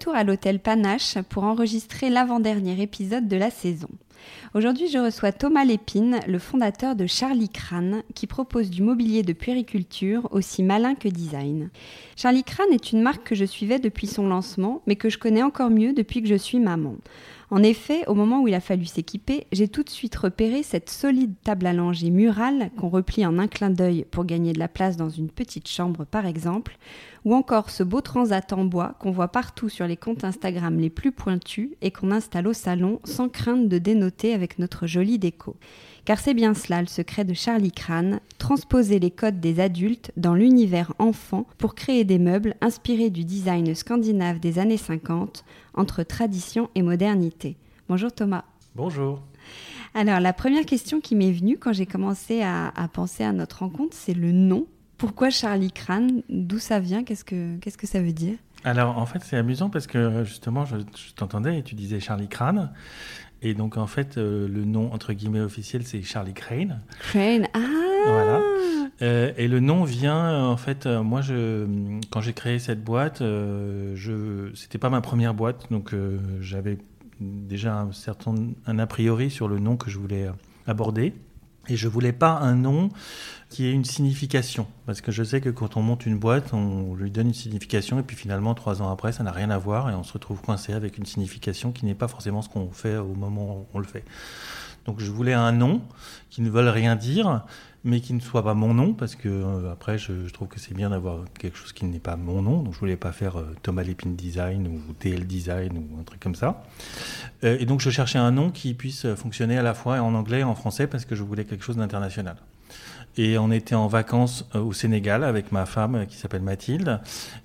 Retour à l'hôtel Panache pour enregistrer l'avant-dernier épisode de la saison. Aujourd'hui, je reçois Thomas Lépine, le fondateur de Charlie Crane, qui propose du mobilier de puériculture aussi malin que design. Charlie Crane est une marque que je suivais depuis son lancement, mais que je connais encore mieux depuis que je suis maman. En effet, au moment où il a fallu s'équiper, j'ai tout de suite repéré cette solide table à langer murale qu'on replie en un clin d'œil pour gagner de la place dans une petite chambre par exemple, ou encore ce beau transat en bois qu'on voit partout sur les comptes Instagram les plus pointus et qu'on installe au salon sans crainte de dénoter avec notre jolie déco. Car c'est bien cela le secret de Charlie Crane, transposer les codes des adultes dans l'univers enfant pour créer des meubles inspirés du design scandinave des années 50, entre tradition et modernité. Bonjour Thomas. Bonjour. Alors la première question qui m'est venue quand j'ai commencé à, penser à notre rencontre, c'est le nom. Pourquoi Charlie Crane? D'où ça vient? Qu'est-ce que qu'est-ce que ça veut dire? Alors en fait c'est amusant parce que justement je, je t'entendais et tu disais Charlie Crane et donc, en fait, euh, le nom, entre guillemets, officiel, c'est Charlie Crane. Crane, ah Voilà. Euh, et le nom vient, en fait, euh, moi, je, quand j'ai créé cette boîte, je, c'était pas ma première boîte, donc j'avais déjà un certain un a priori sur le nom que je voulais aborder. Et je voulais pas un nom qui ait une signification. Parce que je sais que quand on monte une boîte, on lui donne une signification et puis finalement, trois ans après, ça n'a rien à voir et on se retrouve coincé avec une signification qui n'est pas forcément ce qu'on fait au moment où on le fait. Donc je voulais un nom qui ne veuille rien dire, mais qui ne soit pas mon nom, parce que euh, après, je, trouve que c'est bien d'avoir quelque chose qui n'est pas mon nom. Donc, je voulais pas faire euh, Thomas Lépine Design ou TL Design ou un truc comme ça. Euh, et donc, je cherchais un nom qui puisse fonctionner à la fois en anglais et en français, parce que je voulais quelque chose d'international. Et on était en vacances au Sénégal avec ma femme qui s'appelle Mathilde.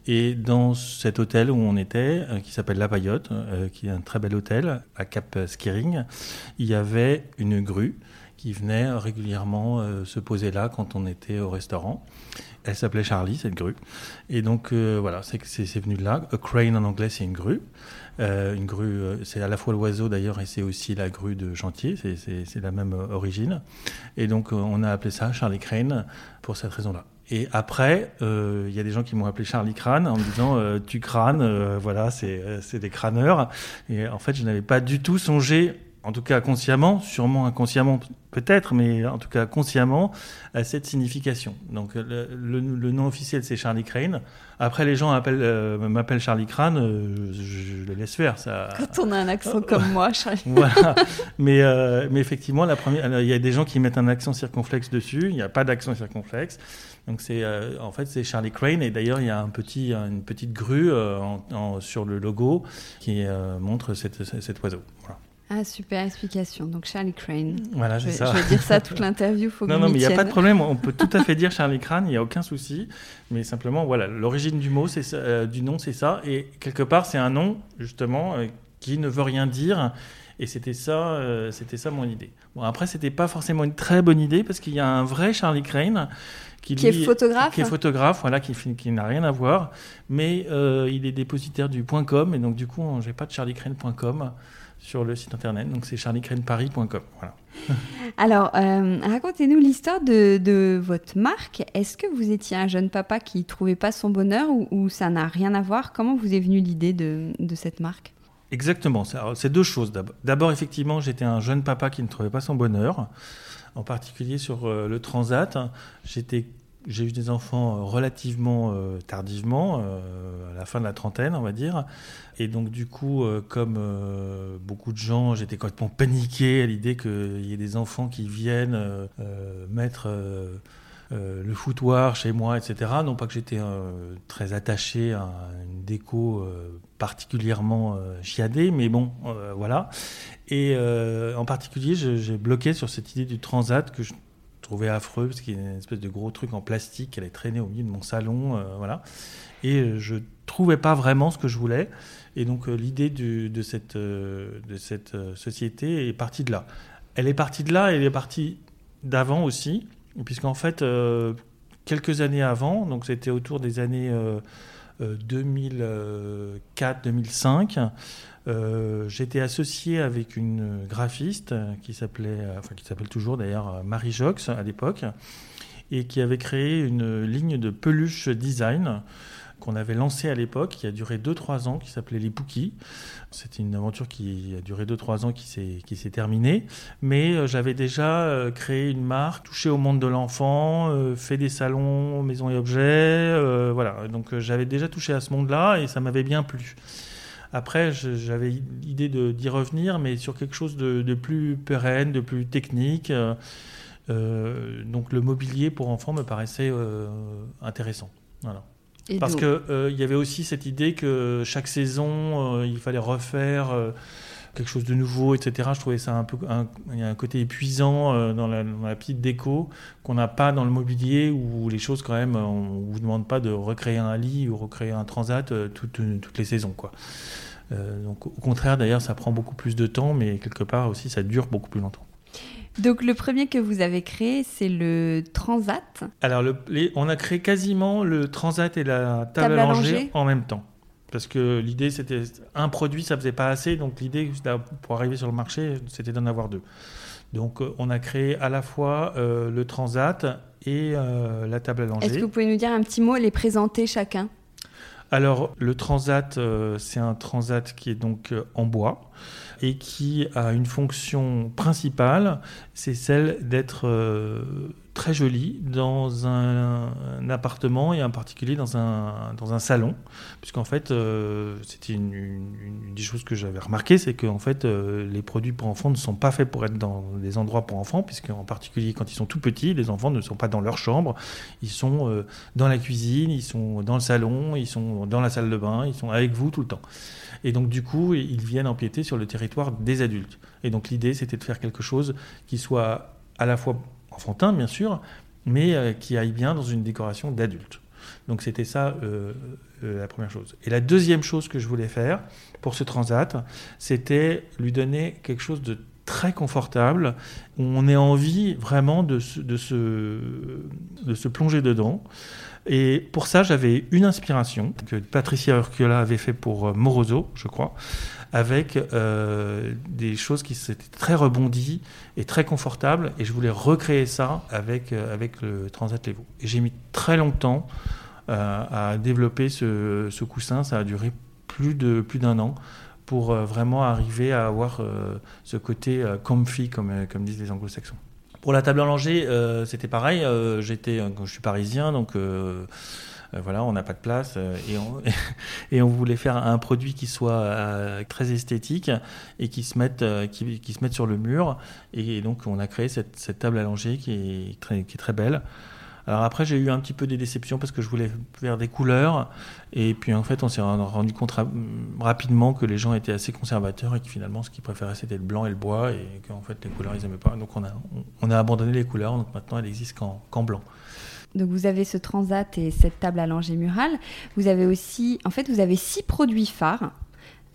Et dans cet hôtel où on était, qui s'appelle La Payotte, qui est un très bel hôtel à Cap Skiring, il y avait une grue qui venait régulièrement euh, se poser là quand on était au restaurant. Elle s'appelait Charlie, cette grue. Et donc euh, voilà, c'est venu de là. A crane en anglais, c'est une grue. Euh, une grue, c'est à la fois l'oiseau d'ailleurs et c'est aussi la grue de chantier, c'est la même origine. Et donc on a appelé ça Charlie Crane pour cette raison-là. Et après, il y a des gens qui m'ont appelé Charlie Crane en me disant tu crânes, voilà, c'est des crâneurs. Et en fait, je n'avais pas du tout songé en tout cas consciemment, sûrement inconsciemment peut-être, mais en tout cas consciemment, à cette signification. Donc le, nom officiel c'est Charlie Crane. Après les gens euh, m'appellent Charlie Crane, euh, je, le laisse faire. Ça... Quand on a un accent comme moi, Charlie. voilà. Mais, euh, mais effectivement, la première, il y a des gens qui mettent un accent circonflexe dessus. Il n'y a pas d'accent circonflexe. Donc c'est en fait c'est Charlie Crane et d'ailleurs il y a un petit, une petite grue sur le logo qui montre cette, cet oiseau. Voilà. Ah, super explication. Donc Charlie Crane. Voilà, c'est ça. Je vais dire ça toute l'interview. Faut non, non, mais il n'y a pas de problème. On peut tout à fait dire Charlie Crane, il n'y a aucun souci. Mais simplement, voilà, l'origine du mot, c'est euh, du nom, c'est ça. Et quelque part, c'est un nom, justement, euh, qui ne veut rien dire. Et c'était ça, euh, c'était ça mon idée. Bon, après, c'était pas forcément une très bonne idée parce qu'il y a un vrai Charlie Crane qui, est photographe, qui est photographe, voilà, qui, qui n'a rien à voir, mais il est dépositaire du .com et donc du coup, j'ai pas de charliecrane.com sur le site internet. Donc c'est charliecraneparis.com. Voilà. Alors, euh, racontez-nous l'histoire de, votre marque. Est-ce que vous étiez un jeune papa qui ne trouvait pas son bonheur ou, ça n'a rien à voir? Comment vous est venue l'idée de, cette marque? Exactement, c'est deux choses. D'abord, effectivement, j'étais un jeune papa qui ne trouvait pas son bonheur, en particulier sur euh, le transat. J'étais j'ai eu des enfants euh, relativement euh, tardivement, euh, à la fin de la trentaine, on va dire. Et donc, du coup, comme beaucoup de gens, j'étais complètement paniqué à l'idée qu'il y ait des enfants qui viennent mettre le foutoir chez moi, etc. Non pas que j'étais très attaché à une déco particulièrement chiadée, mais bon, voilà. Et en particulier, j'ai bloqué sur cette idée du transat que je trouvais affreux parce qu'il y a une espèce de gros truc en plastique qui allait traîner au milieu de mon salon, euh, voilà. Et euh, je trouvais pas vraiment ce que je voulais. Et donc euh, l'idée de cette, de cette société est partie de là. Elle est partie de là, elle est partie d'avant aussi, puisqu'en fait, quelques années avant, donc c'était autour des années 2004-2005, euh, j'étais associé avec une graphiste qui s'appelait, enfin qui s'appelle toujours d'ailleurs Marie Jox à l'époque, et qui avait créé une ligne de peluche design qu'on avait lancée à l'époque, qui a duré 2-3 ans, qui s'appelait Les Pookies. C'était une aventure qui a duré 2-3 ans, qui s'est, terminée. Mais euh, j'avais déjà euh, créé une marque, touché au monde de l'enfant, fait des salons, maisons et objets. voilà, donc j'avais déjà touché à ce monde-là et ça m'avait bien plu. Après, j'avais l'idée d'y revenir, mais sur quelque chose de, plus pérenne, de plus technique. Euh, euh, donc le mobilier pour enfants me paraissait euh, intéressant. Voilà. Parce qu'il il y avait aussi cette idée que chaque saison, il fallait refaire quelque chose de nouveau, etc. Je trouvais ça un peu, il y a un côté épuisant dans la, petite déco qu'on n'a pas dans le mobilier où les choses quand même, on vous demande pas de recréer un lit ou recréer un transat toutes, toutes les saisons, quoi. Euh, donc, au contraire, d'ailleurs, ça prend beaucoup plus de temps, mais quelque part aussi, ça dure beaucoup plus longtemps. Donc le premier que vous avez créé, c'est le Transat. Alors on a créé quasiment le Transat et la table, à langer en même temps. Parce que l'idée, c'était un produit, ça faisait pas assez. Donc l'idée, pour arriver sur le marché, c'était d'en avoir deux. Donc euh, on a créé à la fois euh, le Transat et la table à langer. Est-ce que vous pouvez nous dire un petit mot, les présenter chacun? Alors, le transat, euh, c'est un transat qui est donc euh, en bois et qui a une fonction principale, c'est celle d'être euh, très joli dans un, appartement et en particulier dans un, dans un salon, puisqu'en fait, euh, c'était une, des choses que j'avais remarqué, c'est qu'en fait, euh, les produits pour enfants ne sont pas faits pour être dans des endroits pour enfants, puisqu'en particulier quand ils sont tout petits, les enfants ne sont pas dans leur chambre, ils sont dans la cuisine, ils sont dans le salon, ils sont dans la salle de bain, ils sont avec vous tout le temps. Et donc, du coup, ils viennent empiéter sur le territoire des adultes. Et donc, l'idée, c'était de faire quelque chose qui soit à la fois enfantin, bien sûr, mais euh, qui aille bien dans une décoration d'adulte. Donc, c'était ça euh, euh, la première chose. Et la deuxième chose que je voulais faire pour ce transat, c'était lui donner quelque chose de très confortable, où on ait envie vraiment de de se, de se plonger dedans. Et pour ça, j'avais une inspiration que Patricia Urquiola avait fait pour Moroso, je crois, avec euh, des choses qui étaient très rebondies et très confortables. Et je voulais recréer ça avec, euh, avec le Transat Levo. Et j'ai mis très longtemps à développer ce, coussin. Ça a duré plus de plus d'un an pour vraiment arriver à avoir ce côté comfy, comme, comme disent les anglo-saxons. Pour la table à langer, euh, c'était pareil. Euh, j'étais, euh, je suis parisien, donc voilà, on n'a pas de place et on, et, on voulait faire un produit qui soit très esthétique et qui se mette, qui, qui, se mette sur le mur. Et donc, on a créé cette, cette table langer qui est très, qui est très belle. Alors après, j'ai eu un petit peu des déceptions parce que je voulais faire des couleurs. Et puis en fait, on s'est rendu compte rapidement que les gens étaient assez conservateurs et que finalement, ce qu'ils préféraient, c'était le blanc et le bois. Et qu'en fait, les couleurs, ils n'aimaient pas. Donc on a, on a abandonné les couleurs. Donc maintenant, elle existe qu'en blanc. Donc vous avez ce transat et cette table à langer murale. Vous avez aussi, en fait, vous avez six produits phares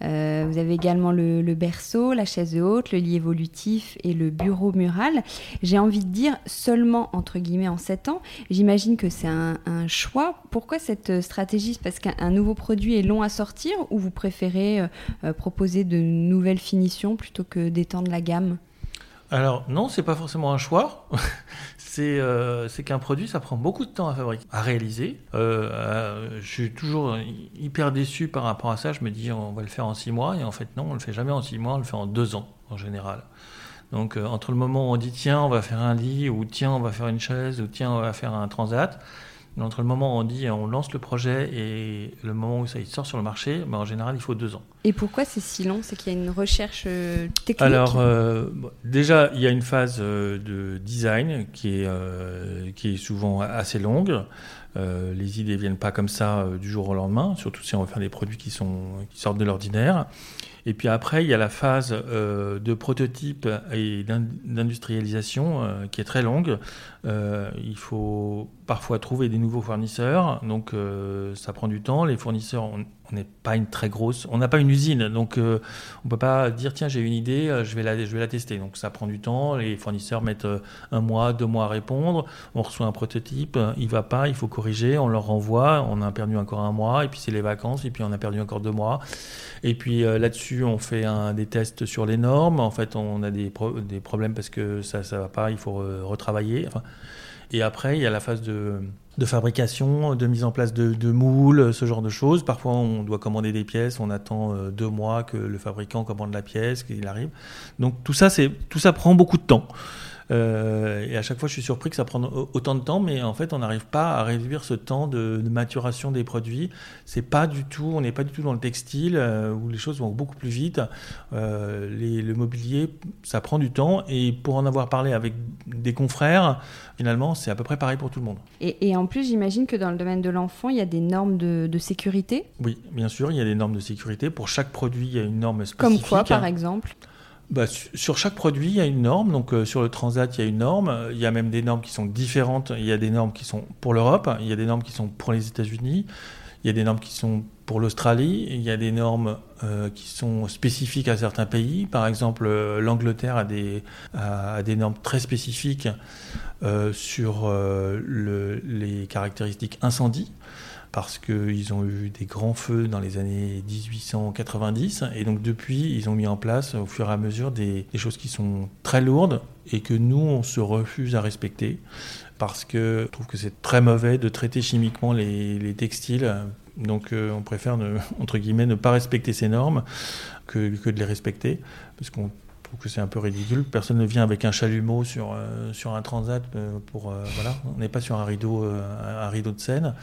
euh, vous avez également le, berceau, la chaise haute, le lit évolutif et le bureau mural. J'ai envie de dire seulement entre guillemets en 7 ans. J'imagine que c'est un, choix. Pourquoi cette stratégie? Parce qu'un nouveau produit est long à sortir ou vous préférez euh, euh, proposer de nouvelles finitions plutôt que d'étendre la gamme? Alors non, c'est pas forcément un choix. Euh, c'est qu'un produit, ça prend beaucoup de temps à fabriquer, à réaliser. Euh, euh, je suis toujours hyper déçu par rapport à ça. Je me dis, on va le faire en six mois, et en fait non, on le fait jamais en six mois, on le fait en deux ans en général. Donc entre le moment où on dit tiens, on va faire un lit, ou tiens, on va faire une chaise, ou tiens, on va faire un transat, entre le moment où on dit on lance le projet et le moment où ça sort sur le marché, ben, en général, il faut deux ans. Et pourquoi c'est si long? C'est qu'il y a une recherche euh, technique? Alors, euh, déjà, il y a une phase euh, de design qui est, qui est souvent assez longue. les idées ne viennent pas comme ça du jour au lendemain, surtout si on veut faire des produits qui, sont, qui sortent de l'ordinaire. Et puis après, il y a la phase euh, de prototype et d'industrialisation euh, qui est très longue. Euh, il faut parfois trouver des nouveaux fournisseurs, donc ça prend du temps. Les fournisseurs, on n'est pas une très grosse, on n'a pas une usine, donc on peut pas dire tiens j'ai une idée, je vais la, je vais la tester. Donc ça prend du temps. Les fournisseurs mettent un mois, deux mois à répondre. On reçoit un prototype, il va pas, il faut corriger, on leur renvoie. On a perdu encore un mois, et puis c'est les vacances, et puis on a perdu encore deux mois. Et puis là-dessus on fait des tests sur les normes. En fait, on a des, des problèmes parce que ça ne va pas, il faut retravailler. et après, il y a la phase de, de fabrication, de mise en place de, moules, ce genre de choses. Parfois, on doit commander des pièces, on attend euh, deux mois que le fabricant commande la pièce, qu'il arrive. Donc tout ça, tout ça prend beaucoup de temps. Euh, et à chaque fois, je suis surpris que ça prenne autant de temps, mais en fait, on n'arrive pas à réduire ce temps de, maturation des produits. C'est pas du tout, on n'est pas du tout dans le textile euh, où les choses vont beaucoup plus vite. Euh, le mobilier, ça prend du temps, et pour en avoir parlé avec des confrères, finalement, c'est à peu près pareil pour tout le monde. Et, en plus, j'imagine que dans le domaine de l'enfant, il y a des normes de, de, sécurité? Oui, bien sûr, il y a des normes de sécurité. Pour chaque produit, il y a une norme spécifique. Comme quoi, par exemple? Bah, sur chaque produit, il y a une norme. Donc, euh, sur le Transat, il y a une norme. Il y a même des normes qui sont différentes. Il y a des normes qui sont pour l'Europe. Il y a des normes qui sont pour les États-Unis. Il y a des normes qui sont pour l'Australie. Il y a des normes euh, qui sont spécifiques à certains pays. Par exemple, euh, l'Angleterre a des, normes très spécifiques sur le, les caractéristiques incendie parce qu'ils ont eu des grands feux dans les années 1890. Et donc depuis, ils ont mis en place au fur et à mesure des, choses qui sont très lourdes et que nous, on se refuse à respecter parce que je trouve que c'est très mauvais de traiter chimiquement les, textiles. Donc euh, on préfère, entre guillemets, ne pas respecter ces normes que, de les respecter, parce qu'on trouve que c'est un peu ridicule. Personne ne vient avec un chalumeau sur, euh, un transat euh, voilà, on n'est pas sur un rideau, un rideau de scène.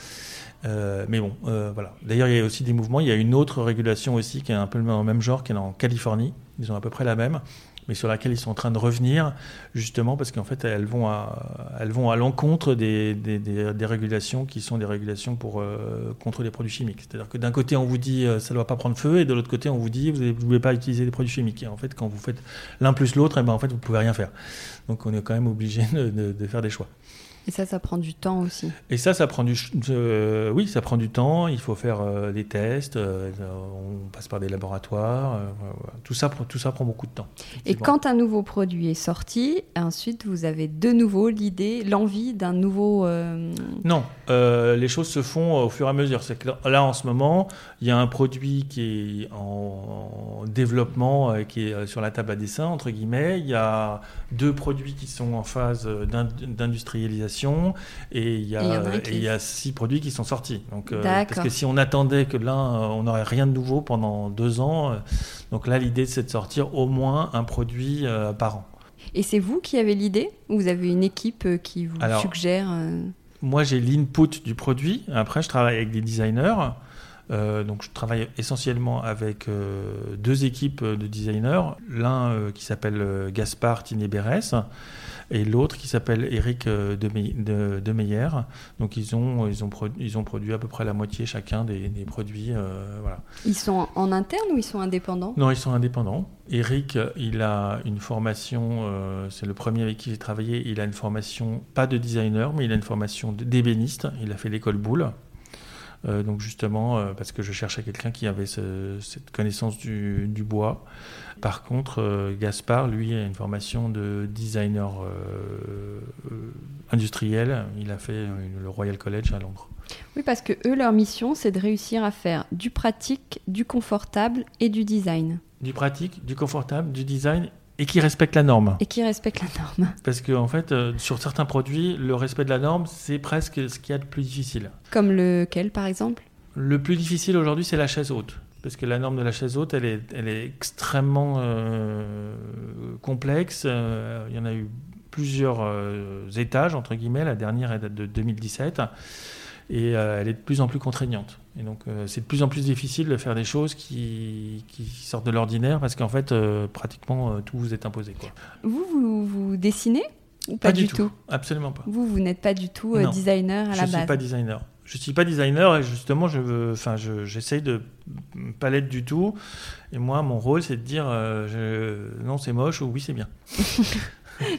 Euh, mais bon, euh, voilà. D'ailleurs, il y a aussi des mouvements. Il y a une autre régulation aussi qui est un peu le même genre, qui est en Californie. Ils ont à peu près la même, mais sur laquelle ils sont en train de revenir, justement parce qu'en fait, elles vont à, elles vont à l'encontre des, des, régulations qui sont des régulations pour, euh, contre les produits chimiques. C'est-à-dire que d'un côté, on vous dit ça ne doit pas prendre feu, et de l'autre côté, on vous dit vous ne pouvez pas utiliser des produits chimiques. Et en fait, quand vous faites l'un plus l'autre, eh ben, en fait, vous ne pouvez rien faire. Donc, on est quand même obligé de faire des choix. Et ça, ça prend du temps aussi. Et ça, ça prend du, euh, oui, ça prend du temps. Il faut faire euh, des tests. Euh, on passe par des laboratoires. tout ça, tout ça prend beaucoup de temps. Et quand un nouveau produit est sorti, ensuite vous avez de nouveau l'idée, l'envie d'un nouveau. Non, les choses se font au fur et à mesure. C'est que là, en ce moment, il y a un produit qui est en, développement, qui est sur la table à dessin entre guillemets. Il y a deux produits qui sont en phase d'industrialisation et il y, a, six produits qui sont sortis. Donc, euh, parce que si on attendait que l'un, euh, on n'aurait rien de nouveau pendant deux ans. Euh, donc là, l'idée, c'est de sortir au moins un produit par an. Et c'est vous qui avez l'idée ou vous avez une équipe qui vous suggère Moi, j'ai l'input du produit. Après, je travaille avec des designers. Donc je travaille essentiellement avec deux équipes de designers, l'un qui s'appelle Gaspard Tinéberes et l'autre qui s'appelle Eric euh, de, Meyer. Donc ils ont, ils, ont ils ont produit à peu près la moitié chacun des, produits. Euh, voilà. Ils sont en interne ou ils sont indépendants? Non, ils sont indépendants. Eric, il a une formation, euh, c'est le premier avec qui j'ai travaillé, il a une formation, pas de designer, mais il a une formation d'ébéniste. Il a fait l'école Boulle. Donc justement, parce que je cherchais quelqu'un qui avait cette connaissance du, du bois. Par contre, euh, Gaspard, lui, a une formation de designer euh, euh, industriel. Il a fait le Royal College à Londres. Oui, parce que eux, leur mission, c'est de réussir à faire du pratique, du confortable et du design. Du pratique, du confortable, du design et qui respecte la norme. Et qui respecte la norme. Parce qu'en en fait, sur certains produits, le respect de la norme, c'est presque ce qu'il y a de plus difficile. Comme lequel, par exemple? Le plus difficile aujourd'hui, c'est la chaise haute parce que la norme de la chaise haute, elle est, elle est extrêmement euh, complexe. Euh, il y en a eu plusieurs euh, étages, entre guillemets. La dernière, est date de 2017. Et elle est de plus en plus contraignante. Et donc, c'est de plus en plus difficile de faire des choses qui, qui sortent de l'ordinaire, parce qu'en fait, pratiquement, tout vous est imposé. Quoi. Vous, vous, vous dessinez ou pas, du, tout. Absolument pas. Vous, vous n'êtes pas du tout designer à la base Je ne suis pas designer je suis pas designer et justement je veux, enfin j'essaye de pas l'être du tout. Et moi mon rôle c'est de dire euh, non c'est moche ou oui c'est bien.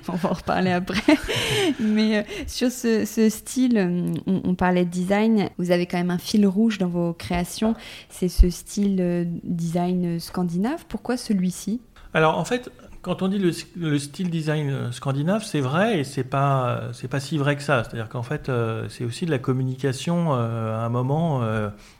on va en reparler après. Mais euh, sur ce, style, euh, on, parlait de design. Vous avez quand même un fil rouge dans vos créations. C'est ce style design scandinave. Pourquoi celui-ci? Alors en fait, quand on dit le, style design euh, scandinave, c'est vrai et c'est pas c'est pas si vrai que ça. C'est-à-dire qu'en fait, euh, c'est aussi de la communication. Euh, à un moment,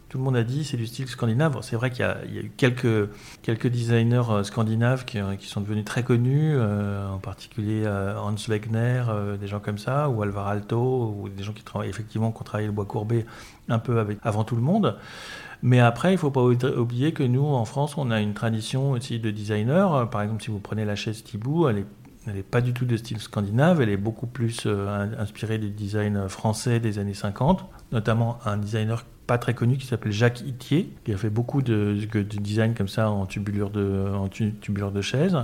tout le monde a dit c'est du style scandinave. c'est vrai qu'il y, a eu quelques quelques designers scandinaves qui, sont devenus très connus, en particulier Hans Wegner, des gens comme ça, ou Alvar Alto, ou des gens qui travaillent effectivement qui ont travaillé le bois courbé un peu avant tout le monde. Mais après, il ne faut pas oublier que nous, en France, on a une tradition aussi de designers. Par exemple, si vous prenez la chaise Thibaut, elle n'est pas du tout de style scandinave, elle est beaucoup plus euh, inspirée des designs français des années 50, notamment un designer pas très connu qui s'appelle Jacques Itier, qui a fait beaucoup de, design comme ça en tubulure de, en tubulure de chaise.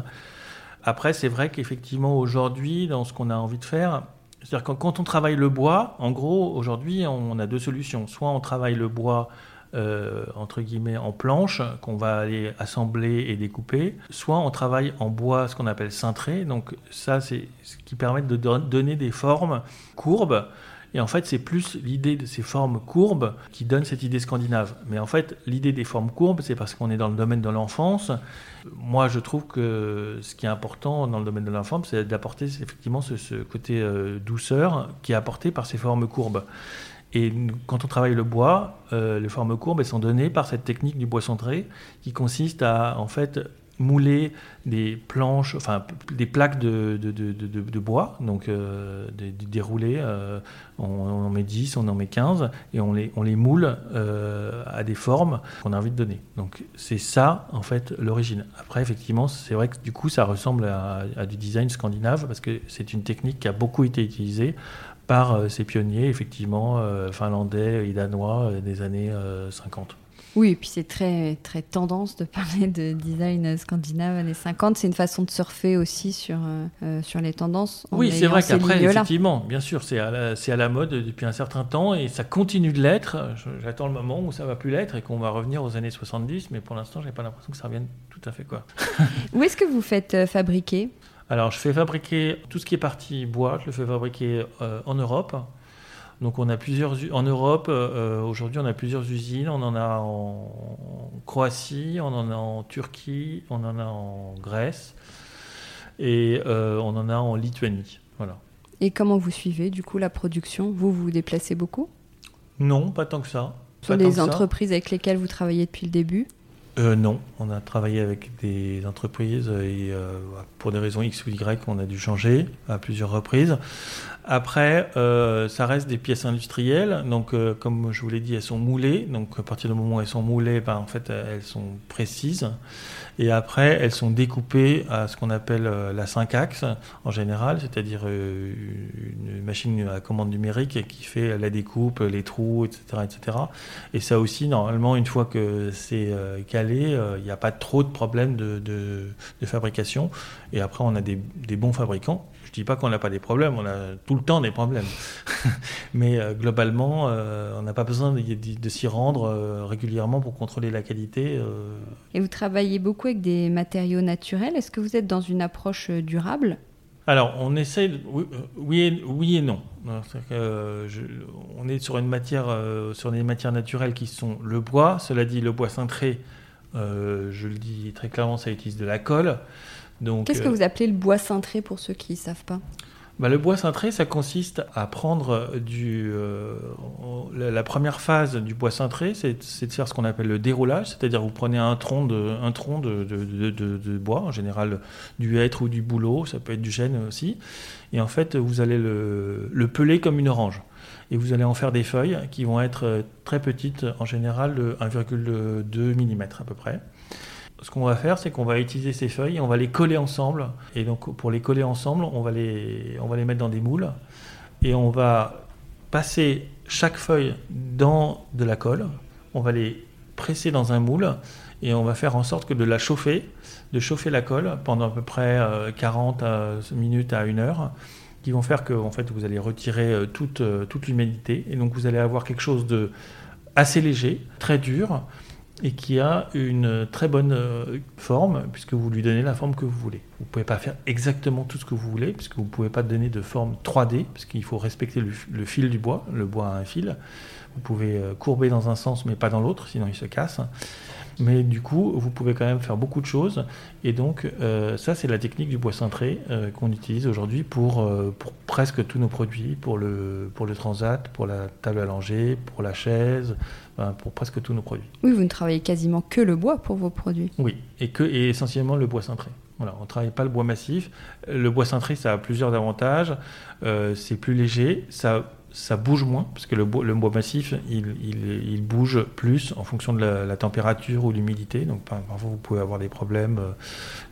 Après, c'est vrai qu'effectivement, aujourd'hui, dans ce qu'on a envie de faire, c'est-à-dire que quand on travaille le bois, en gros, aujourd'hui, on a deux solutions. Soit on travaille le bois euh, entre guillemets en planche qu'on va aller assembler et découper, soit on travaille en bois, ce qu'on appelle cintré. Donc ça, c'est ce qui permet de donner des formes courbes. Et en fait, c'est plus l'idée de ces formes courbes qui donne cette idée scandinave. Mais en fait, l'idée des formes courbes, c'est parce qu'on est dans le domaine de l'enfance. Moi, je trouve que ce qui est important dans le domaine de l'enfance, c'est d'apporter effectivement ce, côté euh, douceur qui est apporté par ces formes courbes. Et quand on travaille le bois, euh, les formes courbes elles sont données par cette technique du bois centré qui consiste à en fait mouler des planches, enfin des plaques de, bois, donc euh, déroulées. Euh, on, en met 10, on en met 15, et on les, on les moule euh, à des formes qu'on a envie de donner. Donc c'est ça, en fait, l'origine. Après, effectivement, c'est vrai que du coup, ça ressemble à, à du design scandinave, parce que c'est une technique qui a beaucoup été utilisée par ces pionniers, effectivement, finlandais et danois des années 50. Oui, et puis c'est très, très tendance de parler de design scandinave années 50. C'est une façon de surfer aussi sur, sur les tendances. Oui, c'est vrai qu'après, effectivement, bien sûr, c'est à, la, à la mode depuis un certain temps et ça continue de l'être. J'attends le moment où ça va plus l'être et qu'on va revenir aux années 70, mais pour l'instant, j'ai pas l'impression que ça revienne tout à fait. Quoi. où est-ce que vous faites fabriquer? Alors, je fais fabriquer tout ce qui est partie bois, je le fais fabriquer euh, en Europe. Donc, on a plusieurs en Europe. Euh, aujourd'hui, on a plusieurs usines. On en a en Croatie, on en a en Turquie, on en a en Grèce et euh, on en a en Lituanie. Voilà. Et comment vous suivez du coup la production? Vous vous déplacez beaucoup? Non, pas tant que ça. Sur les entreprises avec lesquelles vous travaillez depuis le début? Euh, non, on a travaillé avec des entreprises et euh, pour des raisons X ou Y, on a dû changer à plusieurs reprises. Après, euh, ça reste des pièces industrielles, donc comme je vous l'ai dit, elles sont moulées. Donc à partir du moment où elles sont moulées, ben, en fait, elles sont précises. Et après, elles sont découpées à ce qu'on appelle la 5 axes en général, c'est-à-dire une machine à commande numérique qui fait la découpe, les trous, etc. etc. Et ça aussi, normalement, une fois que c'est calé, il n'y a pas trop de problèmes de, fabrication. Et après, on a des, bons fabricants dis pas qu'on n'a pas des problèmes, on a tout le temps des problèmes. Mais euh, globalement, euh, on n'a pas besoin de, s'y rendre euh, régulièrement pour contrôler la qualité. Et vous travaillez beaucoup avec des matériaux naturels. Est-ce que vous êtes dans une approche durable? Alors, on essaie, oui, et, oui et non. on est sur une matière, sur des matières naturelles qui sont le bois. Cela dit, le bois cintré, je le dis très clairement, ça utilise de la colle. Qu'est-ce que euh, vous appelez le bois cintré pour ceux qui ne savent pas bah, le bois cintré, ça consiste à prendre du. Euh, la, première phase du bois cintré, c'est de faire ce qu'on appelle le déroulage, c'est-à-dire vous prenez un tronc, de, un tronc de, de, de, bois, en général du hêtre ou du bouleau, ça peut être du chêne aussi, et en fait vous allez le, le peler comme une orange. Et vous allez en faire des feuilles qui vont être très petites, en général de 1,2 mm à peu près ce qu'on va faire, c'est qu'on va utiliser ces feuilles et on va les coller ensemble. Et donc, pour les coller ensemble, on va les, on va les mettre dans des moules et on va passer chaque feuille dans de la colle. On va les presser dans un moule et on va faire en sorte que de la chauffer, de chauffer la colle pendant à peu près 40 euh, minutes à 1 heure qui vont faire que en fait, vous allez retirer euh, toute, euh, toute l'humidité et donc vous allez avoir quelque chose de assez léger, très dur, et qui a une très bonne euh, forme, puisque vous lui donnez la forme que vous voulez. Vous ne pouvez pas faire exactement tout ce que vous voulez, puisque vous ne pouvez pas donner de forme 3D, parce qu'il faut respecter le, fil du bois. Le bois a un fil. Vous pouvez euh, courber dans un sens, mais pas dans l'autre, sinon il se casse. Mais du coup, vous pouvez quand même faire beaucoup de choses. Et donc, euh, ça, c'est la technique du bois cintré euh, qu'on utilise aujourd'hui pour, euh, pour presque tous nos produits, pour le, pour le transat, pour la table à langer, pour la chaise, pour presque tous nos produits. Oui, vous ne travaillez quasiment que le bois pour vos produits. Oui, et, que, et essentiellement le bois cintré. Voilà, on ne travaille pas le bois massif. Le bois cintré, ça a plusieurs avantages. c'est plus léger, ça ça bouge moins, parce que le bois, massif, il, bouge plus en fonction de la, température ou l'humidité. Donc parfois, vous pouvez avoir des problèmes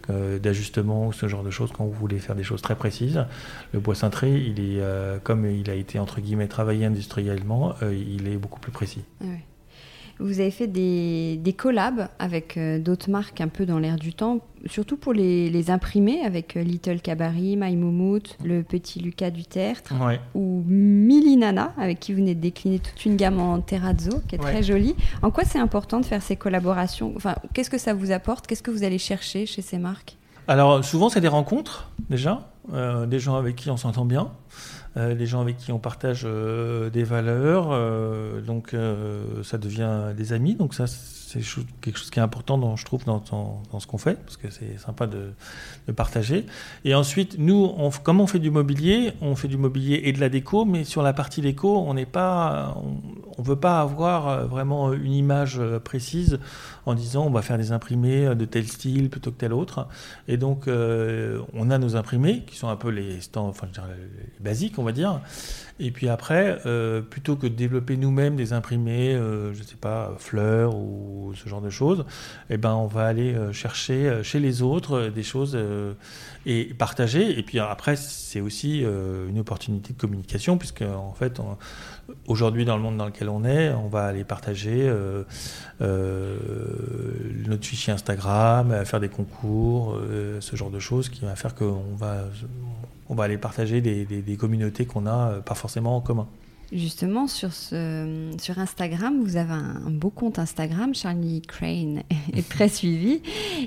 euh, d'ajustement ou ce genre de choses quand vous voulez faire des choses très précises. Le bois cintré, il est, euh, comme il a été entre guillemets travaillé industriellement, euh, il est beaucoup plus précis. Ah vous avez fait des, des collabs avec d'autres marques un peu dans l'air du temps surtout pour les, les imprimer avec euh, Little Cabari, My Moumout, le petit Lucas Dutertre ou Milinana avec qui vous venez de décliner toute une gamme en terrazzo qui est très jolie. En quoi c'est important de faire ces collaborations? Enfin, qu'est-ce que ça vous apporte? Qu'est-ce que vous allez chercher chez ces marques? Alors souvent c'est des rencontres déjà, euh, des gens avec qui on s'entend bien. Euh, des gens avec qui on partage des valeurs, donc ça devient des amis, donc ça c'est quelque chose qui est important, dans, je trouve, dans, ce qu'on fait, parce que c'est sympa de, partager. Et ensuite, nous, comme on fait du mobilier, on fait du mobilier et de la déco, mais sur la partie déco, on n'est pas, on, veut pas avoir euh, vraiment une image euh, précise en disant on va faire des imprimés euh, de tel style plutôt que tel autre. Et donc, on a nos imprimés qui sont un peu les basiques, on va dire. Et puis après, plutôt que de développer nous-mêmes des imprimés, je ne sais pas, fleurs ou ce genre de choses, eh ben, on va aller euh, chercher euh, chez les autres euh, des choses et partager. Et puis après, c'est aussi une opportunité de communication, puisque en fait, aujourd'hui, dans le monde dans lequel on est, on va aller partager notre fichier Instagram, faire des concours, ce genre de choses qui va faire qu'on va, on va aller partager des, des communautés qu'on n'a pas forcément en commun. Justement, sur, sur Instagram, vous avez un, beau compte Instagram, Charlie Crane est très suivi,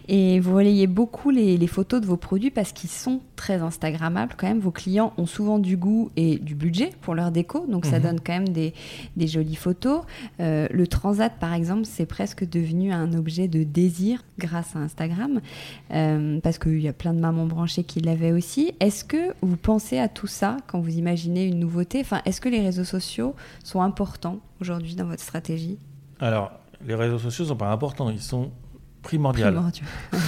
et vous relayez beaucoup les photos de vos produits parce qu'ils sont très Instagrammables quand même. Vos clients ont souvent du goût et du budget pour leur déco, donc ça mhm. donne quand même des, des jolies photos. Euh, le Transat, par exemple, c'est presque devenu un objet de désir grâce à Instagram, euh, parce qu'il y a plein de mamans branchées qui l'avaient aussi. Est-ce que vous pensez à tout ça quand vous imaginez une nouveauté? Enfin, est-ce que les réseaux sociaux sociaux sont importants aujourd'hui dans votre stratégie? Alors, les réseaux sociaux ne sont pas importants, ils sont primordiaux.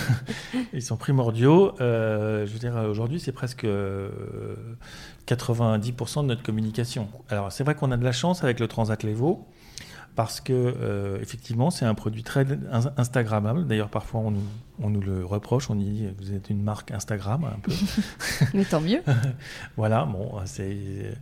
ils sont primordiaux. Euh, je veux dire, aujourd'hui, c'est presque 90% euh, de notre communication. Alors, c'est vrai qu'on a de la chance avec le Transat Levo parce que effectivement c'est un produit très instagrammable. D'ailleurs parfois on nous, on nous le reproche, on dit vous êtes une marque Instagram un peu. mais tant mieux. voilà, bon c'est.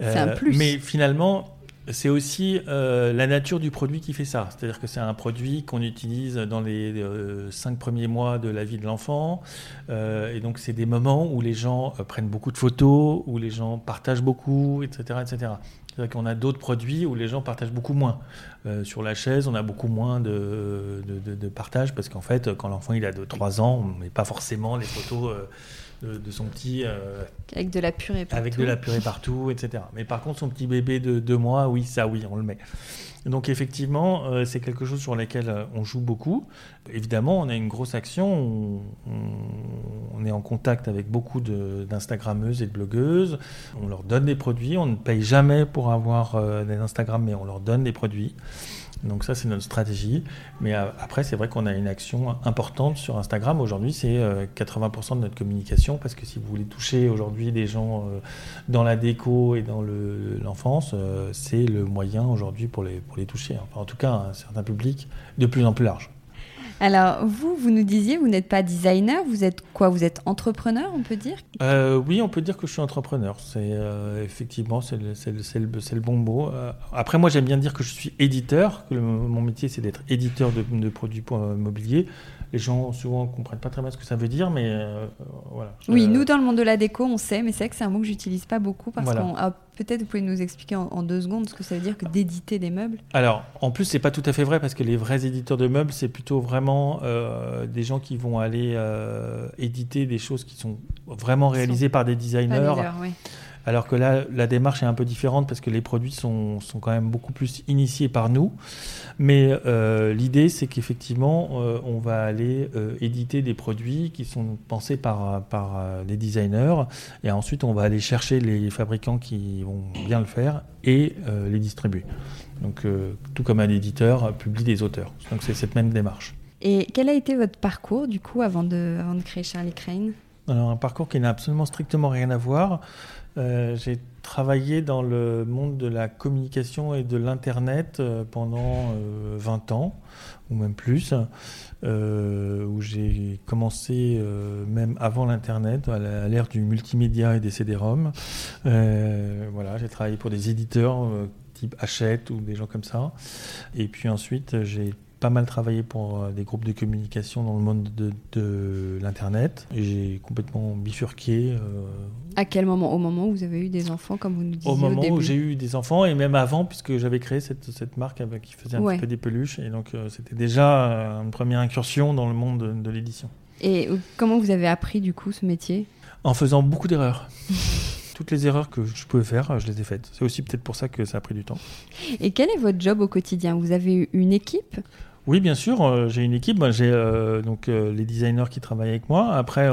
un plus. Mais finalement c'est aussi euh, la nature du produit qui fait ça. C'est-à-dire que c'est un produit qu'on utilise dans les euh, cinq premiers mois de la vie de l'enfant. Euh, et donc, c'est des moments où les gens prennent beaucoup de photos, où les gens partagent beaucoup, etc. etc. C'est-à-dire qu'on a d'autres produits où les gens partagent beaucoup moins. sur la chaise, on a beaucoup moins de, partage parce qu'en fait, quand l'enfant a de 3 ans, on met pas forcément les photos de, son petit. Euh, avec de la purée partout. Avec de la purée partout, etc. Mais par contre, son petit bébé de deux mois, oui, ça, oui, on le met. Donc effectivement, euh, c'est quelque chose sur lequel euh, on joue beaucoup. Évidemment, on a une grosse action. On, est en contact avec beaucoup d'Instagrammeuses et de blogueuses. On leur donne des produits. On ne paye jamais pour avoir des Instagram, mais on leur donne des produits. Donc ça, c'est notre stratégie. Mais euh, après, c'est vrai qu'on a une action importante sur Instagram. Aujourd'hui, c'est 80% euh, de notre communication parce que si vous voulez toucher aujourd'hui des gens euh, dans la déco et dans l'enfance, c'est le moyen aujourd'hui pour les, toucher. En tout cas, un certain public de plus en plus large. Alors, vous, vous nous disiez, vous n'êtes pas designer, vous êtes quoi? Vous êtes entrepreneur, on peut dire? Euh, Oui, on peut dire que je suis entrepreneur. C'est euh, effectivement, c'est le, le, le, bon mot. Euh, après, moi, j'aime bien dire que je suis éditeur, que mon métier, c'est d'être éditeur de, de produits mobiliers les gens souvent comprennent pas très bien ce que ça veut dire, mais voilà. Oui, nous dans le monde de la déco, on sait, mais c'est vrai que c'est un mot que j'utilise pas beaucoup parce qu'on peut-être vous pouvez nous expliquer en, deux secondes ce que ça veut dire que d'éditer des meubles. Alors, en plus, c'est pas tout à fait vrai parce que les vrais éditeurs de meubles, c'est plutôt vraiment euh, des gens qui vont aller euh, éditer des choses qui sont vraiment réalisées par des designers. oui. Alors que là, la démarche est un peu différente parce que les produits sont, sont quand même beaucoup plus initiés par nous. Mais euh, l'idée, c'est qu'effectivement, euh, on va aller euh, éditer des produits qui sont pensés par, par les designers. Et ensuite, on va aller chercher les fabricants qui vont bien le faire et les distribuer. Donc, tout comme un éditeur publie des auteurs. Donc, c'est cette même démarche. Et quel a été votre parcours, du coup, avant de, avant de créer Charlie Crane? Alors, un parcours qui n'a absolument strictement rien à voir. Euh, j'ai travaillé dans le monde de la communication et de l'Internet euh, pendant 20 euh, ans, ou même plus, où j'ai commencé même avant l'Internet, à l'ère du multimédia et des CD-ROM. voilà, j'ai travaillé pour des éditeurs type Hachette ou des gens comme ça. Et puis ensuite, j'ai pas mal travaillé pour euh, des groupes de communication dans le monde de, l'Internet. Et j'ai complètement bifurqué. Euh, à quel moment? Au moment où vous avez eu des enfants, comme vous nous disiez Au moment où j'ai eu des enfants, et même avant, puisque j'avais créé cette, cette marque avec, qui faisait un petit peu des peluches. Et donc, euh, c'était déjà une première incursion dans le monde de, de l'édition. Et comment vous avez appris, du coup, ce métier? En faisant beaucoup d'erreurs. toutes les erreurs que je pouvais faire, je les ai faites. C'est aussi peut-être pour ça que ça a pris du temps. Et quel est votre job au quotidien? Vous avez une équipe? Oui, bien sûr, euh, j'ai une équipe. J'ai euh, donc euh, les designers qui travaillent avec moi. Après,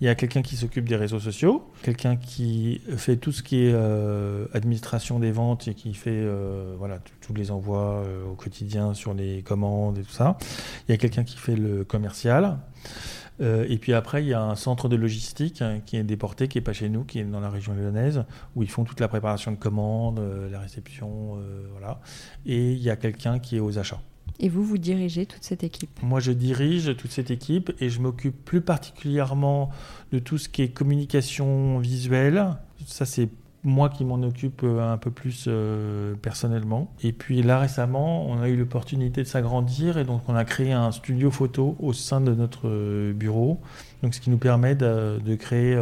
il y a quelqu'un qui s'occupe des réseaux sociaux, quelqu'un qui fait tout ce qui est administration des ventes et qui fait voilà tous les envois au quotidien sur les commandes et tout ça. Il y a quelqu'un qui fait le commercial. et puis après, il y a un centre de logistique hein, qui est déporté, qui n'est pas chez nous, qui est dans la région lyonnaise, où ils font toute la préparation de commandes, la réception, voilà. Et il y a quelqu'un qui est aux achats. Et vous, vous dirigez toute cette équipe Moi, je dirige toute cette équipe et je m'occupe plus particulièrement de tout ce qui est communication visuelle. Ça, c'est moi qui m'en occupe euh, un peu plus euh, personnellement. Et puis là récemment, on a eu l'opportunité de s'agrandir et donc on a créé un studio photo au sein de notre euh, bureau. Donc ce qui nous permet de, créer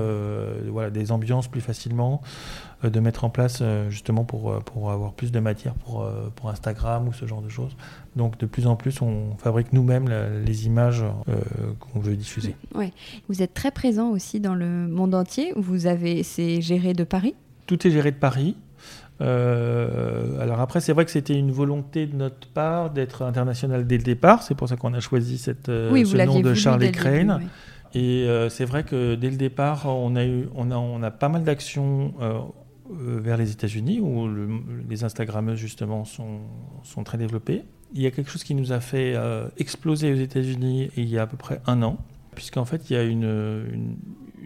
des ambiances plus facilement, de mettre en place justement pour, pour avoir plus de matière pour, pour Instagram ou ce genre de choses. Donc de plus en plus, on fabrique nous-mêmes les images qu'on veut diffuser. Ouais. Vous êtes très présent aussi dans le monde entier. Vous avez, c'est géré de Paris? Tout est géré de Paris. Euh, alors après, c'est vrai que c'était une volonté de notre part d'être international dès le départ. C'est pour ça qu'on a choisi cette, euh, ce nom de Charlie Crane. Et euh, c'est vrai que dès le départ, on a, eu, on a, on a pas mal d'actions vers les États-Unis où les Instagrammeuses justement sont, sont très développées. Il y a quelque chose qui nous a fait exploser aux États-Unis il y a à peu près un an, puisqu'en fait, il y a une,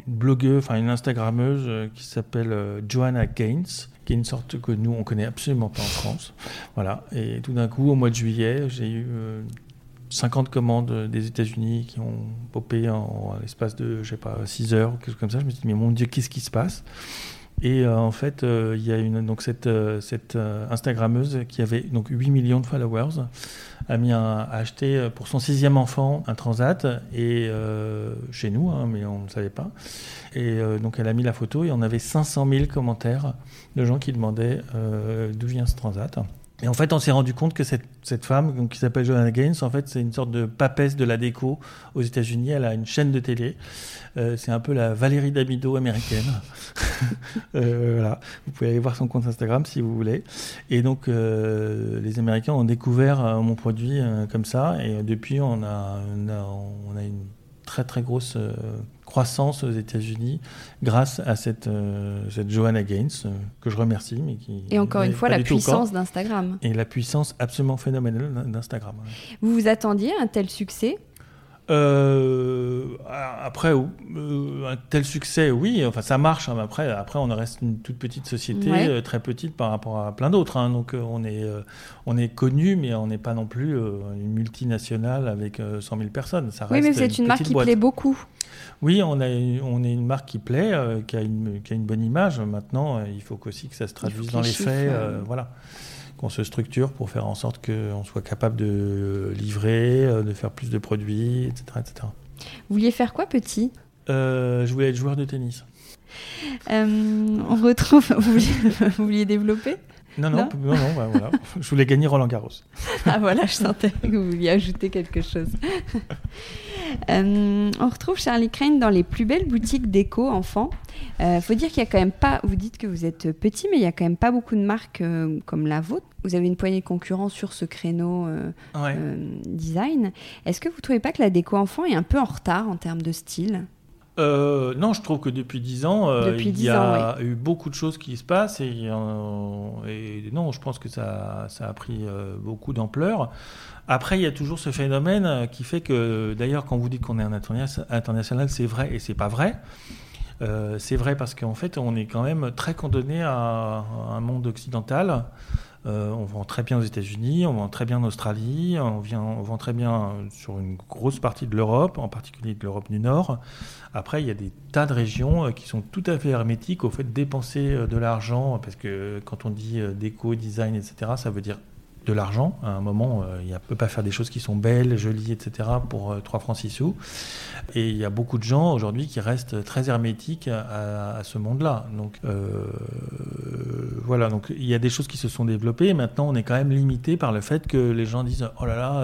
blogueuse, enfin une Instagrammeuse qui s'appelle Joanna Gaines, qui est une sorte que nous on connaît absolument pas en France. Voilà. Et tout d'un coup, au mois de juillet, j'ai eu 50 commandes des États-Unis qui ont popé en, l'espace de, je sais pas, 6 heures, quelque chose comme ça. Je me suis dit, mais mon Dieu, qu'est-ce qui se passe? Et euh, en fait, euh, il y a une, donc cette, euh, cette Instagrammeuse qui avait donc 8 millions de followers a, mis acheté pour son sixième enfant un transat et chez nous, hein, mais on ne savait pas. Et donc elle a mis la photo et on avait 500 000 commentaires de gens qui demandaient d'où vient ce transat. Et en fait, on s'est rendu compte que cette, femme, qui s'appelle Joanna Gaines, en fait, c'est une sorte de papesse de la déco aux États-Unis. Elle a une chaîne de télé. Euh, c'est un peu la Valérie Damido américaine. euh, voilà. Vous pouvez aller voir son compte Instagram si vous voulez. Et donc, euh, les Américains ont découvert mon produit comme ça. Et depuis, on a, on a une très très grosse croissance aux États-Unis grâce à cette, euh, cette Joanna Gaines, euh, que je remercie. Mais qui et encore une fois, la puissance d'Instagram. Et la puissance absolument phénoménale d'Instagram. Vous vous attendiez à un tel succès? Euh, après, euh, un tel succès, oui, enfin ça marche. Hein, après, après, on reste une toute petite société, Ouais. euh, très petite par rapport à plein d'autres. hein. donc, on est, on est connu, mais on n'est pas non plus une multinationale avec euh, 100 000 personnes. Ça Oui, mais c'est une marque qui boîte. plaît beaucoup. Oui, on, a, on est une marque qui plaît, qui, a une, qui a une bonne image. Maintenant, il faut aussi que ça se traduise dans les chiffres, faits. voilà. Qu'on se structure pour faire en sorte qu'on soit capable de livrer, euh, de faire plus de produits, etc. etc. Vous vouliez faire quoi petit? Euh, je voulais être joueur de tennis. Euh, On retrouve. Vous vouliez, vous vouliez développer? Non, non, Non? non, non, bah, voilà. Je voulais gagner Roland Garros. Ah voilà, je sentais que vous vouliez ajouter quelque chose. Euh, on retrouve Charlie Crane dans les plus belles boutiques déco enfants. Euh, faut dire qu'il y a quand même pas. Vous dites que vous êtes petit, mais il y a quand même pas beaucoup de marques euh, comme la vôtre. Vous avez une poignée de concurrents sur ce créneau euh, Ouais. design. Est-ce que vous trouvez pas que la déco enfant est un peu en retard en termes de style? Euh, non, je trouve que depuis 10 ans, euh, Depuis il 10 y a ans, eu beaucoup de choses qui se passent et, euh, et non, je pense que ça, ça a pris beaucoup d'ampleur. Après, il y a toujours ce phénomène euh, qui fait que, d'ailleurs, quand vous dites qu'on est un interna- international, c'est vrai et c'est pas vrai. Euh, c'est vrai parce qu'en fait, on est quand même très condamné à, un monde occidental. Euh, on vend très bien aux États-Unis, on vend très bien en Australie, on, vend très bien sur une grosse partie de l'Europe, en particulier de l'Europe du Nord. Après, il y a des tas de régions qui sont tout à fait hermétiques au fait de dépenser de l'argent, parce que quand on dit déco, design, etc., ça veut dire de l'argent. À un moment, euh, il ne peut pas faire des choses qui sont belles, jolies, etc. pour euh, 3 francs 6 sous. Et il y a beaucoup de gens aujourd'hui qui restent très hermétiques à, ce monde-là. Donc euh, voilà, donc il y a des choses qui se sont développées. Maintenant, on est quand même limité par le fait que les gens disent oh là là,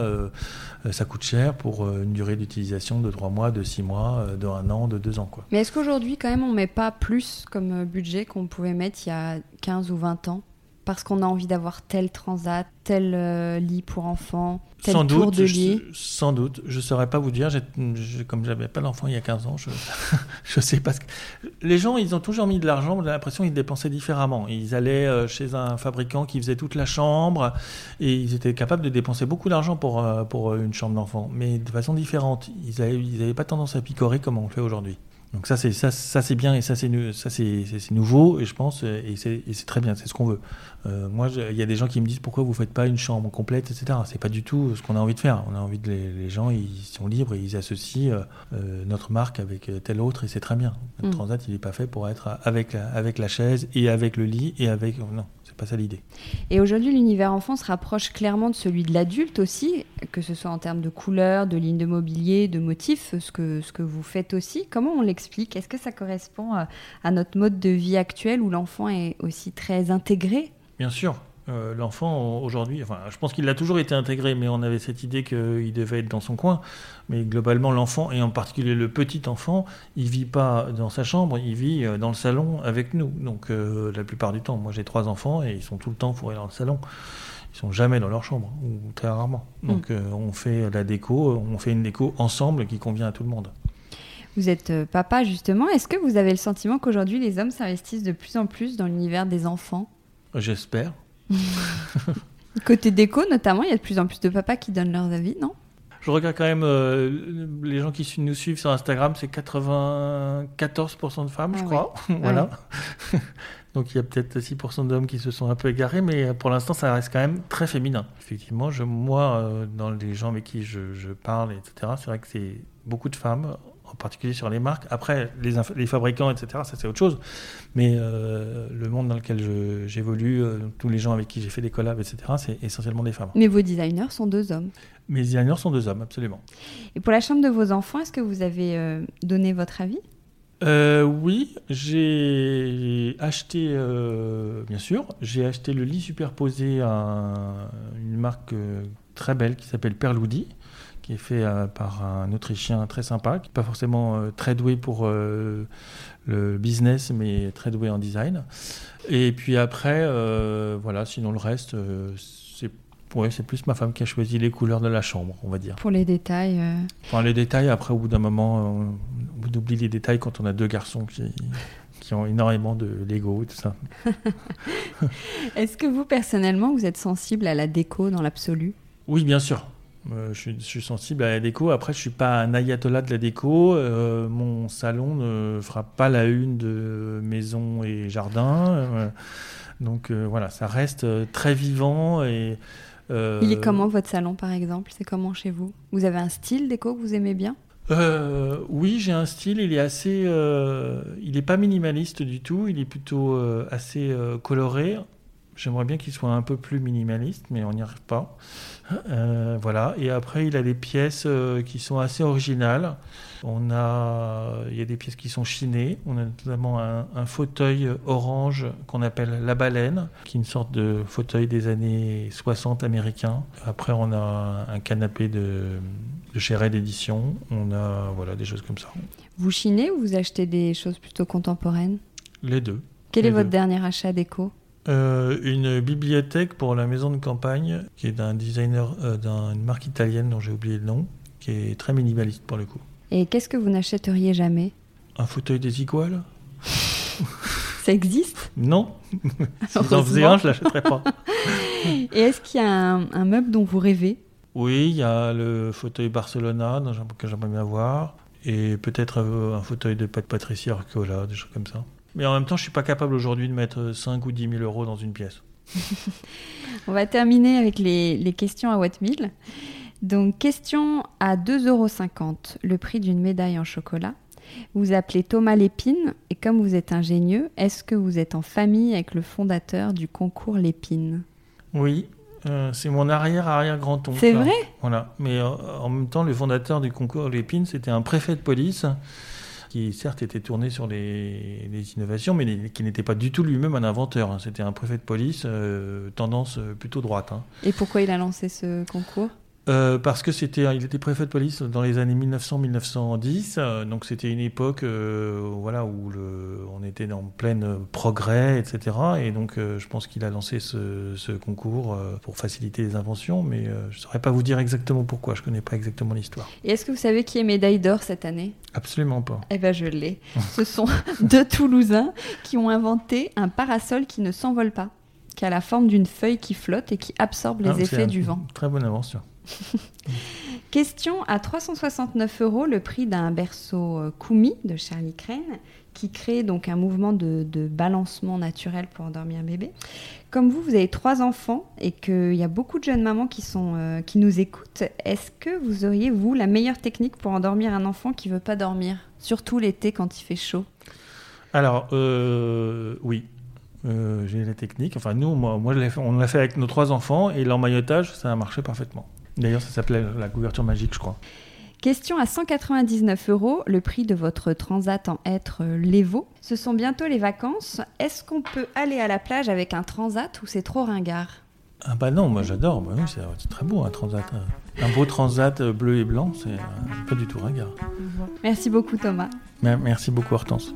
euh, ça coûte cher pour euh, une durée d'utilisation de 3 mois, de 6 mois, euh, de 1 an, de 2 ans. Mais est-ce qu'aujourd'hui, quand même, on met pas plus comme euh, budget qu'on pouvait mettre il y a 15 ou 20 ans Parce qu'on a envie d'avoir tel transat, tel euh, lit pour enfants, tel Sans tour doute, de je- lit. sans doute, je saurais pas vous dire. j'ai- comme j'avais pas d'enfant il y a 15 ans, je, je sais pas. Ce que... Les gens, ils ont toujours mis de l'argent. J'ai l'impression qu'ils dépensaient différemment. Ils allaient euh, chez un fabricant qui faisait toute la chambre et ils étaient capables de dépenser beaucoup d'argent pour euh, pour une chambre d'enfant, mais de façon différente. Ils avaient ils avaient pas tendance à picorer comme on le fait aujourd'hui. Donc ça c'est ça, ça c'est bien et ça c'est ça c'est nouveau et je pense et c'est très bien c'est ce qu'on veut. Euh, moi il y a des gens qui me disent pourquoi vous faites pas une chambre complète etc. C'est pas du tout ce qu'on a envie de faire. On a envie de les, les gens ils sont libres et ils associent euh, euh, notre marque avec telle autre et c'est très bien. Notre Mm. transat il est pas fait pour être avec la, avec la chaise et avec le lit et avec non pas ça l'idée. Et aujourd'hui, l'univers enfant se rapproche clairement de celui de l'adulte aussi, que ce soit en termes de couleurs, de lignes de mobilier, de motifs, ce que, ce que vous faites aussi. Comment on l'explique? Est-ce que ça correspond à, à notre mode de vie actuel où l'enfant est aussi très intégré? Bien sûr. Euh, L'enfant aujourd'hui, enfin, je pense qu'il a toujours été intégré, mais on avait cette idée qu'il devait être dans son coin. Mais globalement, l'enfant, et en particulier le petit enfant, il vit pas dans sa chambre, il vit euh, dans le salon avec nous. Donc euh, la plupart du temps, moi j'ai trois enfants et ils sont tout le temps fourrés dans le salon. Ils sont jamais dans leur chambre, ou très rarement. Donc euh, on fait la déco, on fait une déco ensemble qui convient à tout le monde. Vous êtes papa justement. Est-ce que vous avez le sentiment qu'aujourd'hui les hommes s'investissent de plus en plus dans l'univers des enfants? J'espère. Côté déco notamment, il y a de plus en plus de papas qui donnent leurs avis, non? Je regarde quand même euh, les gens qui nous suivent sur Instagram, c'est 94% de femmes, Ah je ouais. crois. voilà. Donc il y a peut-être 6% d'hommes qui se sont un peu égarés, mais pour l'instant, ça reste quand même très féminin. Effectivement, je, moi, euh, dans les gens avec qui je, je parle, etc., c'est vrai que c'est beaucoup de femmes, en particulier sur les marques. Après, les, les fabricants, etc., ça c'est autre chose. Mais euh, le monde dans lequel j'évolue, euh, tous les gens avec qui j'ai fait des collabs, etc., c'est essentiellement des femmes. Mais vos designers sont deux hommes. Mes designers sont deux hommes, absolument. Et pour la chambre de vos enfants, est-ce que vous avez euh, donné votre avis? Oui, j'ai acheté, bien sûr, j'ai acheté le lit superposé à une marque très belle qui s'appelle Perloudi, qui est fait euh, par un Autrichien très sympa, qui n'est pas forcément euh, très doué pour euh, le business, mais très doué en design. Et puis après, voilà, sinon le reste, c'est ouais, c'est plus ma femme qui a choisi les couleurs de la chambre, on va dire. Pour les détails, euh, Enfin, les détails, après, au bout d'un moment, on, on oublie les détails quand on a deux garçons qui, qui ont énormément de Lego et tout ça. est-ce que vous, personnellement, vous êtes sensible à la déco dans l'absolu? Oui, bien sûr. Euh, je, suis, je suis sensible à la déco. Après, je suis pas un ayatollah de la déco. Euh, mon salon ne fera pas la une de maison et jardin. Euh, donc voilà, ça reste très vivant et. Il est comment votre salon, par exemple? C'est comment chez vous? Vous avez un style déco que vous aimez bien? Euh, oui, j'ai un style. Il est assez. euh, il n'est pas minimaliste du tout. Il est plutôt euh, assez coloré. J'aimerais bien qu'il soit un peu plus minimaliste, mais on n'y arrive pas. Euh, voilà. Et après, il a des pièces euh, qui sont assez originales. On a, il y a des pièces qui sont chinées. On a notamment un, un fauteuil orange qu'on appelle la baleine, qui est une sorte de fauteuil des années 60 américain. Après, on a un canapé de, de chez Red Edition. On a voilà des choses comme ça. Vous chinez ou vous achetez des choses plutôt contemporaines? Les deux. Quel Les est votre dernier achat déco? Euh, une bibliothèque pour la maison de campagne, qui est d'un designer, euh, d'une marque italienne dont j'ai oublié le nom, qui est très minimaliste pour le coup. Et qu'est-ce que vous n'achèteriez jamais? Un fauteuil des iguales? Ça existe? Non. si j'en faisais Heureusement. un, je l'achèterais pas. Et est-ce qu'il y a un, un meuble dont vous rêvez? Oui, il y a le fauteuil Barcelona que j'aimerais bien voir, et peut-être euh, un fauteuil de Pat Patricia Arcola, des choses comme ça. Mais en même temps, je suis pas capable aujourd'hui de mettre 5 ou 10 000 euros dans une pièce. On va terminer avec les, les questions à Wattmill. Donc, question à 2,50 euros, le prix d'une médaille en chocolat. Vous appelez Thomas Lépine et comme vous êtes ingénieux, est-ce que vous êtes en famille avec le fondateur du concours Lépine? Oui, euh, c'est mon arrière-arrière-grand-oncle. C'est vrai? Voilà. Mais euh, en même temps, le fondateur du concours Lépine, c'était un préfet de police qui, certes, était tourné sur les, innovations, mais qui n'était pas du tout lui-même un inventeur. hein. C'était un préfet de police, euh, tendance euh, plutôt droite. hein. Et pourquoi il a lancé ce concours? Euh, parce que c'était, il était préfet de police dans les années 1900-1910, euh, donc c'était une époque, euh, voilà, où le, on était en plein progrès, etc. Et donc, je pense qu'il a lancé ce, ce concours pour faciliter les inventions, mais je saurais pas vous dire exactement pourquoi. Je connais pas exactement l'histoire. Et est-ce que vous savez qui est médaille d'or cette année? Absolument pas. Eh ben je l'ai. Ce sont deux Toulousains qui ont inventé un parasol qui ne s'envole pas, qui a la forme d'une feuille qui flotte et qui absorbe les Ah, c'est effets un- du vent. Très bonne invention. Question à 369 euros, le prix d'un berceau euh, Koumi de Charlie Crane, qui crée donc un mouvement de, balancement naturel pour endormir un bébé. Comme vous, vous avez trois enfants et qu'il y a beaucoup de jeunes mamans qui, sont, euh, qui nous écoutent, est-ce que vous auriez, vous, la meilleure technique pour endormir un enfant qui veut pas dormir Surtout l'été quand il fait chaud? Alors, euh, oui. J'ai la technique. Enfin, nous, moi, on l'a fait avec nos trois enfants et l'emmaillotage, ça a marché parfaitement. D'ailleurs, ça s'appelait la couverture magique, je crois. Question à 199 euros, le prix de votre transat en être euh, l'Evo. Ce sont bientôt les vacances. Est-ce qu'on peut aller à la plage avec un transat ou c'est trop ringard? Ah bah non, moi j'adore. Bah oui, c'est très beau un transat. Un beau transat euh, bleu et blanc, c'est euh, pas du tout ringard. Merci beaucoup Thomas. Merci beaucoup Hortense.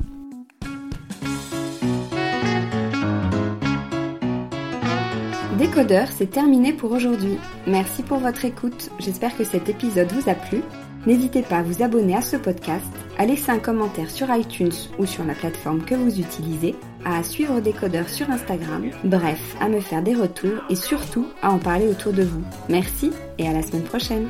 Décodeur, c'est terminé pour aujourd'hui. Merci pour votre écoute. J'espère que cet épisode vous a plu. N'hésitez pas à vous abonner à ce podcast, à laisser un commentaire sur iTunes ou sur la plateforme que vous utilisez, à suivre Décodeur sur Instagram, bref, à me faire des retours et surtout à en parler autour de vous. Merci et à la semaine prochaine.